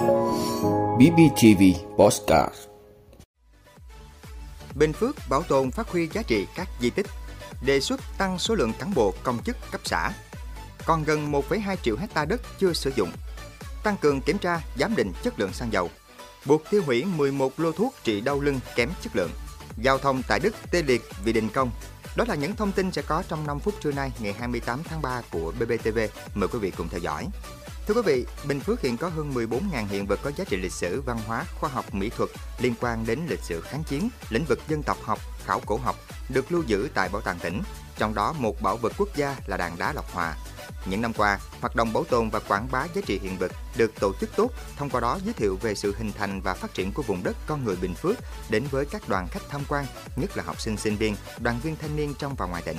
BBTV Postcard Bình Phước bảo tồn phát huy giá trị các di tích, đề xuất tăng số lượng cán bộ công chức cấp xã. Còn gần 1,2 triệu hecta đất chưa sử dụng. Tăng cường kiểm tra, giám định chất lượng xăng dầu. Buộc tiêu hủy 11 lô thuốc trị đau lưng kém chất lượng. Giao thông tại Đức tê liệt vì đình công. Đó là những thông tin sẽ có trong 5 phút trưa nay ngày 28 tháng 3 của BBTV. Mời quý vị cùng theo dõi. Thưa quý vị, Bình Phước hiện có hơn 14.000 hiện vật có giá trị lịch sử, văn hóa, khoa học, mỹ thuật liên quan đến lịch sử kháng chiến, lĩnh vực dân tộc học, khảo cổ học được lưu giữ tại bảo tàng tỉnh. Trong đó một bảo vật quốc gia là đàn đá Lộc Hòa. Những năm qua, hoạt động bảo tồn và quảng bá giá trị hiện vật được tổ chức tốt, thông qua đó giới thiệu về sự hình thành và phát triển của vùng đất con người Bình Phước đến với các đoàn khách tham quan, nhất là học sinh sinh viên, đoàn viên thanh niên trong và ngoài tỉnh.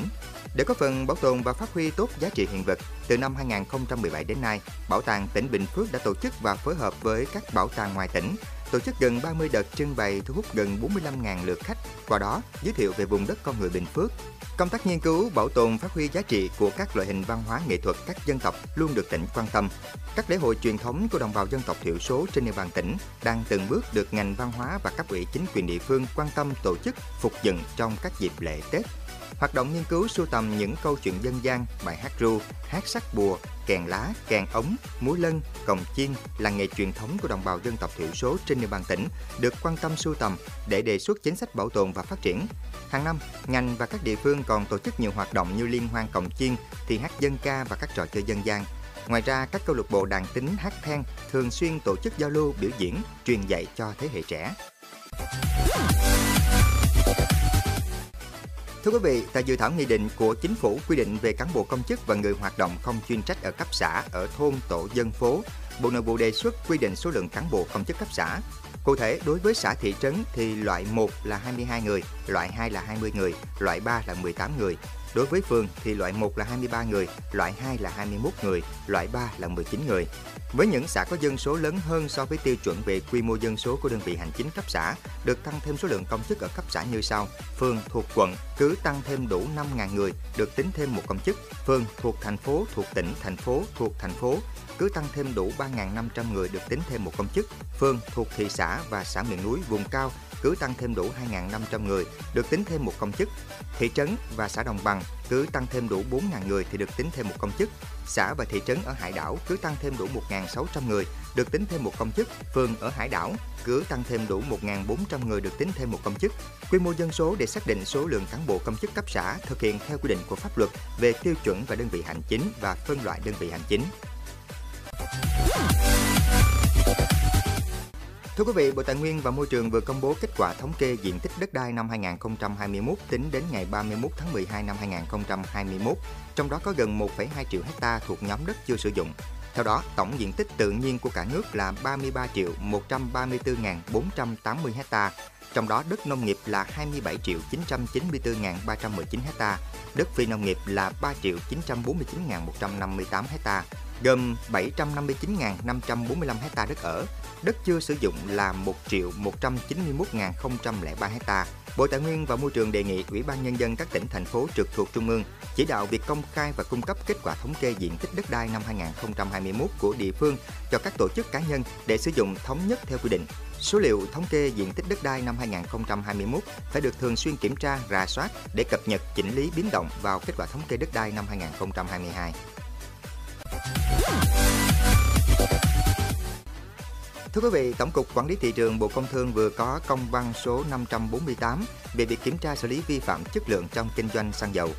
Để có phần bảo tồn và phát huy tốt giá trị hiện vật, từ năm 2017 đến nay, Bảo tàng tỉnh Bình Phước đã tổ chức và phối hợp với các bảo tàng ngoài tỉnh tổ chức gần 30 đợt trưng bày thu hút gần 45.000 lượt khách, qua đó giới thiệu về vùng đất con người Bình Phước. Công tác nghiên cứu, bảo tồn, phát huy giá trị của các loại hình văn hóa nghệ thuật các dân tộc luôn được tỉnh quan tâm. Các lễ hội truyền thống của đồng bào dân tộc thiểu số trên địa bàn tỉnh đang từng bước được ngành văn hóa và cấp ủy chính quyền địa phương quan tâm tổ chức, phục dựng trong các dịp lễ Tết, Hoạt động nghiên cứu sưu tầm những câu chuyện dân gian, bài hát ru, hát sắc bùa, kèn lá, kèn ống, múa lân, cồng chiên là nghề truyền thống của đồng bào dân tộc thiểu số trên địa bàn tỉnh được quan tâm sưu tầm để đề xuất chính sách bảo tồn và phát triển. Hàng năm, ngành và các địa phương còn tổ chức nhiều hoạt động như liên hoan cồng chiên, thi hát dân ca và các trò chơi dân gian. Ngoài ra, các câu lạc bộ đàn tính hát then thường xuyên tổ chức giao lưu biểu diễn, truyền dạy cho thế hệ trẻ. Thưa quý vị, tại dự thảo nghị định của chính phủ quy định về cán bộ công chức và người hoạt động không chuyên trách ở cấp xã, ở thôn, tổ dân phố, Bộ Nội vụ đề xuất quy định số lượng cán bộ công chức cấp xã. Cụ thể, đối với xã thị trấn thì loại 1 là 22 người, loại 2 là 20 người, loại 3 là 18 người, Đối với phường thì loại 1 là 23 người, loại 2 là 21 người, loại 3 là 19 người. Với những xã có dân số lớn hơn so với tiêu chuẩn về quy mô dân số của đơn vị hành chính cấp xã, được tăng thêm số lượng công chức ở cấp xã như sau. Phường thuộc quận cứ tăng thêm đủ 5.000 người, được tính thêm một công chức. Phường thuộc thành phố, thuộc tỉnh, thành phố, thuộc thành phố, cứ tăng thêm đủ 3.500 người được tính thêm một công chức. Phường thuộc thị xã và xã miền núi vùng cao cứ tăng thêm đủ 2.500 người, được tính thêm một công chức. Thị trấn và xã đồng bằng cứ tăng thêm đủ 4.000 người thì được tính thêm một công chức. Xã và thị trấn ở hải đảo cứ tăng thêm đủ 1.600 người, được tính thêm một công chức. Phường ở hải đảo cứ tăng thêm đủ 1.400 người được tính thêm một công chức. Quy mô dân số để xác định số lượng cán bộ công chức cấp xã thực hiện theo quy định của pháp luật về tiêu chuẩn và đơn vị hành chính và phân loại đơn vị hành chính. Thưa quý vị, Bộ Tài nguyên và Môi trường vừa công bố kết quả thống kê diện tích đất đai năm 2021 tính đến ngày 31 tháng 12 năm 2021, trong đó có gần 1,2 triệu hecta thuộc nhóm đất chưa sử dụng. Theo đó, tổng diện tích tự nhiên của cả nước là 33 triệu 134.480 hecta, trong đó đất nông nghiệp là 27 triệu 994.319 ha, đất phi nông nghiệp là 3 triệu 949.158 ha, gồm 759.545 ha đất ở, đất chưa sử dụng là 1 triệu 191.003 hecta. Bộ Tài nguyên và Môi trường đề nghị Ủy ban Nhân dân các tỉnh, thành phố trực thuộc Trung ương chỉ đạo việc công khai và cung cấp kết quả thống kê diện tích đất đai năm 2021 của địa phương cho các tổ chức cá nhân để sử dụng thống nhất theo quy định. Số liệu thống kê diện tích đất đai năm 2021 phải được thường xuyên kiểm tra, rà soát để cập nhật, chỉnh lý biến động vào kết quả thống kê đất đai năm 2022. Thưa quý vị, Tổng cục Quản lý thị trường Bộ Công Thương vừa có công văn số 548 về việc kiểm tra xử lý vi phạm chất lượng trong kinh doanh xăng dầu.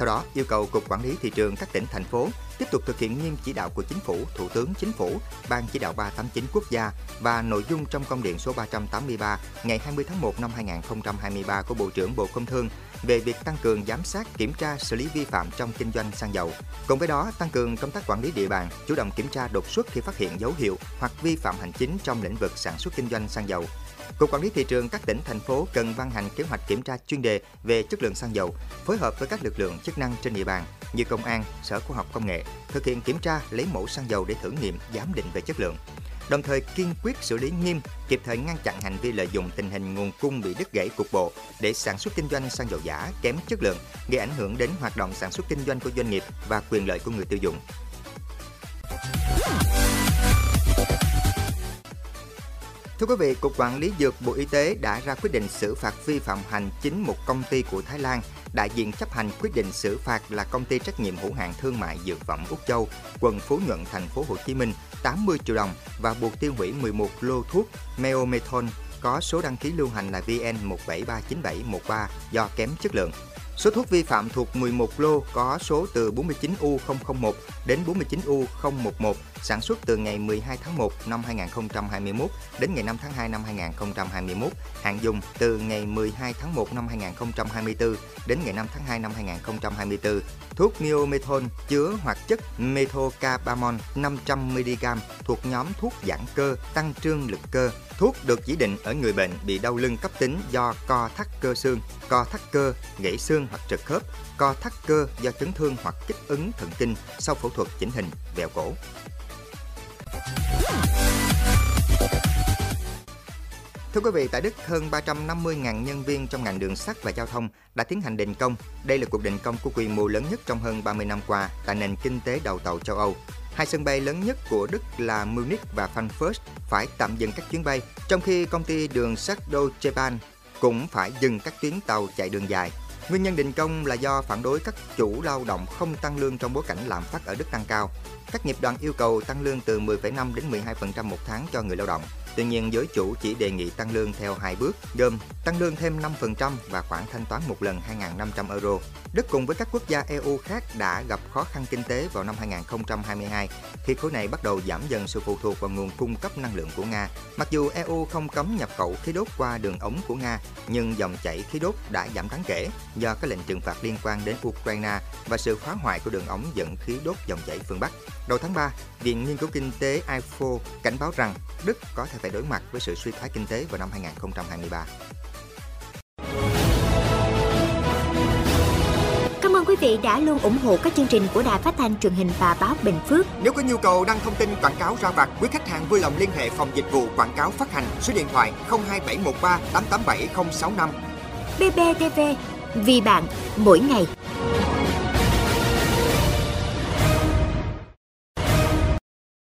Theo đó, yêu cầu Cục Quản lý Thị trường các tỉnh, thành phố tiếp tục thực hiện nghiêm chỉ đạo của Chính phủ, Thủ tướng Chính phủ, Ban chỉ đạo 389 quốc gia và nội dung trong công điện số 383 ngày 20 tháng 1 năm 2023 của Bộ trưởng Bộ Công Thương về việc tăng cường giám sát, kiểm tra, xử lý vi phạm trong kinh doanh xăng dầu. Cùng với đó, tăng cường công tác quản lý địa bàn, chủ động kiểm tra đột xuất khi phát hiện dấu hiệu hoặc vi phạm hành chính trong lĩnh vực sản xuất kinh doanh xăng dầu. Cục Quản lý thị trường các tỉnh thành phố cần ban hành kế hoạch kiểm tra chuyên đề về chất lượng xăng dầu, phối hợp với các lực lượng chức năng trên địa bàn như công an, sở khoa học công nghệ thực hiện kiểm tra lấy mẫu xăng dầu để thử nghiệm giám định về chất lượng đồng thời kiên quyết xử lý nghiêm, kịp thời ngăn chặn hành vi lợi dụng tình hình nguồn cung bị đứt gãy cục bộ để sản xuất kinh doanh xăng dầu giả kém chất lượng, gây ảnh hưởng đến hoạt động sản xuất kinh doanh của doanh nghiệp và quyền lợi của người tiêu dùng. Thưa quý vị, Cục Quản lý Dược Bộ Y tế đã ra quyết định xử phạt vi phạm hành chính một công ty của Thái Lan. Đại diện chấp hành quyết định xử phạt là công ty trách nhiệm hữu hạn thương mại dược phẩm Úc Châu, quận Phú Nhuận, thành phố Hồ Chí Minh 80 triệu đồng và buộc tiêu hủy 11 lô thuốc Meomethon có số đăng ký lưu hành là VN1739713 do kém chất lượng. Số thuốc vi phạm thuộc 11 lô có số từ 49U001 đến 49U011 sản xuất từ ngày 12 tháng 1 năm 2021 đến ngày 5 tháng 2 năm 2021, hạn dùng từ ngày 12 tháng 1 năm 2024 đến ngày 5 tháng 2 năm 2024. Thuốc Neomethon chứa hoạt chất methocarbamol 500mg thuộc nhóm thuốc giãn cơ, tăng trương lực cơ. Thuốc được chỉ định ở người bệnh bị đau lưng cấp tính do co thắt cơ xương, co thắt cơ, gãy xương hoặc trật khớp, co thắt cơ do chấn thương hoặc kích ứng thần kinh sau phẫu thuật chỉnh hình, vẹo cổ. Thưa quý vị, tại Đức, hơn 350.000 nhân viên trong ngành đường sắt và giao thông đã tiến hành đình công. Đây là cuộc đình công có quy mô lớn nhất trong hơn 30 năm qua tại nền kinh tế đầu tàu châu Âu. Hai sân bay lớn nhất của Đức là Munich và Frankfurt phải tạm dừng các chuyến bay, trong khi công ty đường sắt Deutsche Bahn cũng phải dừng các tuyến tàu chạy đường dài. Nguyên nhân đình công là do phản đối các chủ lao động không tăng lương trong bối cảnh lạm phát ở Đức tăng cao. Các nghiệp đoàn yêu cầu tăng lương từ 10,5 đến 12% một tháng cho người lao động. Tuy nhiên, giới chủ chỉ đề nghị tăng lương theo hai bước, gồm tăng lương thêm 5% và khoản thanh toán một lần 2.500 euro. Đức cùng với các quốc gia EU khác đã gặp khó khăn kinh tế vào năm 2022 khi khối này bắt đầu giảm dần sự phụ thuộc vào nguồn cung cấp năng lượng của Nga. Mặc dù EU không cấm nhập khẩu khí đốt qua đường ống của Nga, nhưng dòng chảy khí đốt đã giảm đáng kể do các lệnh trừng phạt liên quan đến Ukraine và sự phá hoại của đường ống dẫn khí đốt dòng chảy phương Bắc. Đầu tháng 3, Viện Nghiên cứu Kinh tế IFO cảnh báo rằng Đức có thể phải phải đối mặt với sự suy thoái kinh tế vào năm 2023. Cảm ơn quý vị đã luôn ủng hộ các chương trình của Đài Phát thanh truyền hình và báo Bình Phước. Nếu có nhu cầu đăng thông tin quảng cáo ra vặt, quý khách hàng vui lòng liên hệ phòng dịch vụ quảng cáo phát hành số điện thoại 02713 887065. BBTV, vì bạn, mỗi ngày.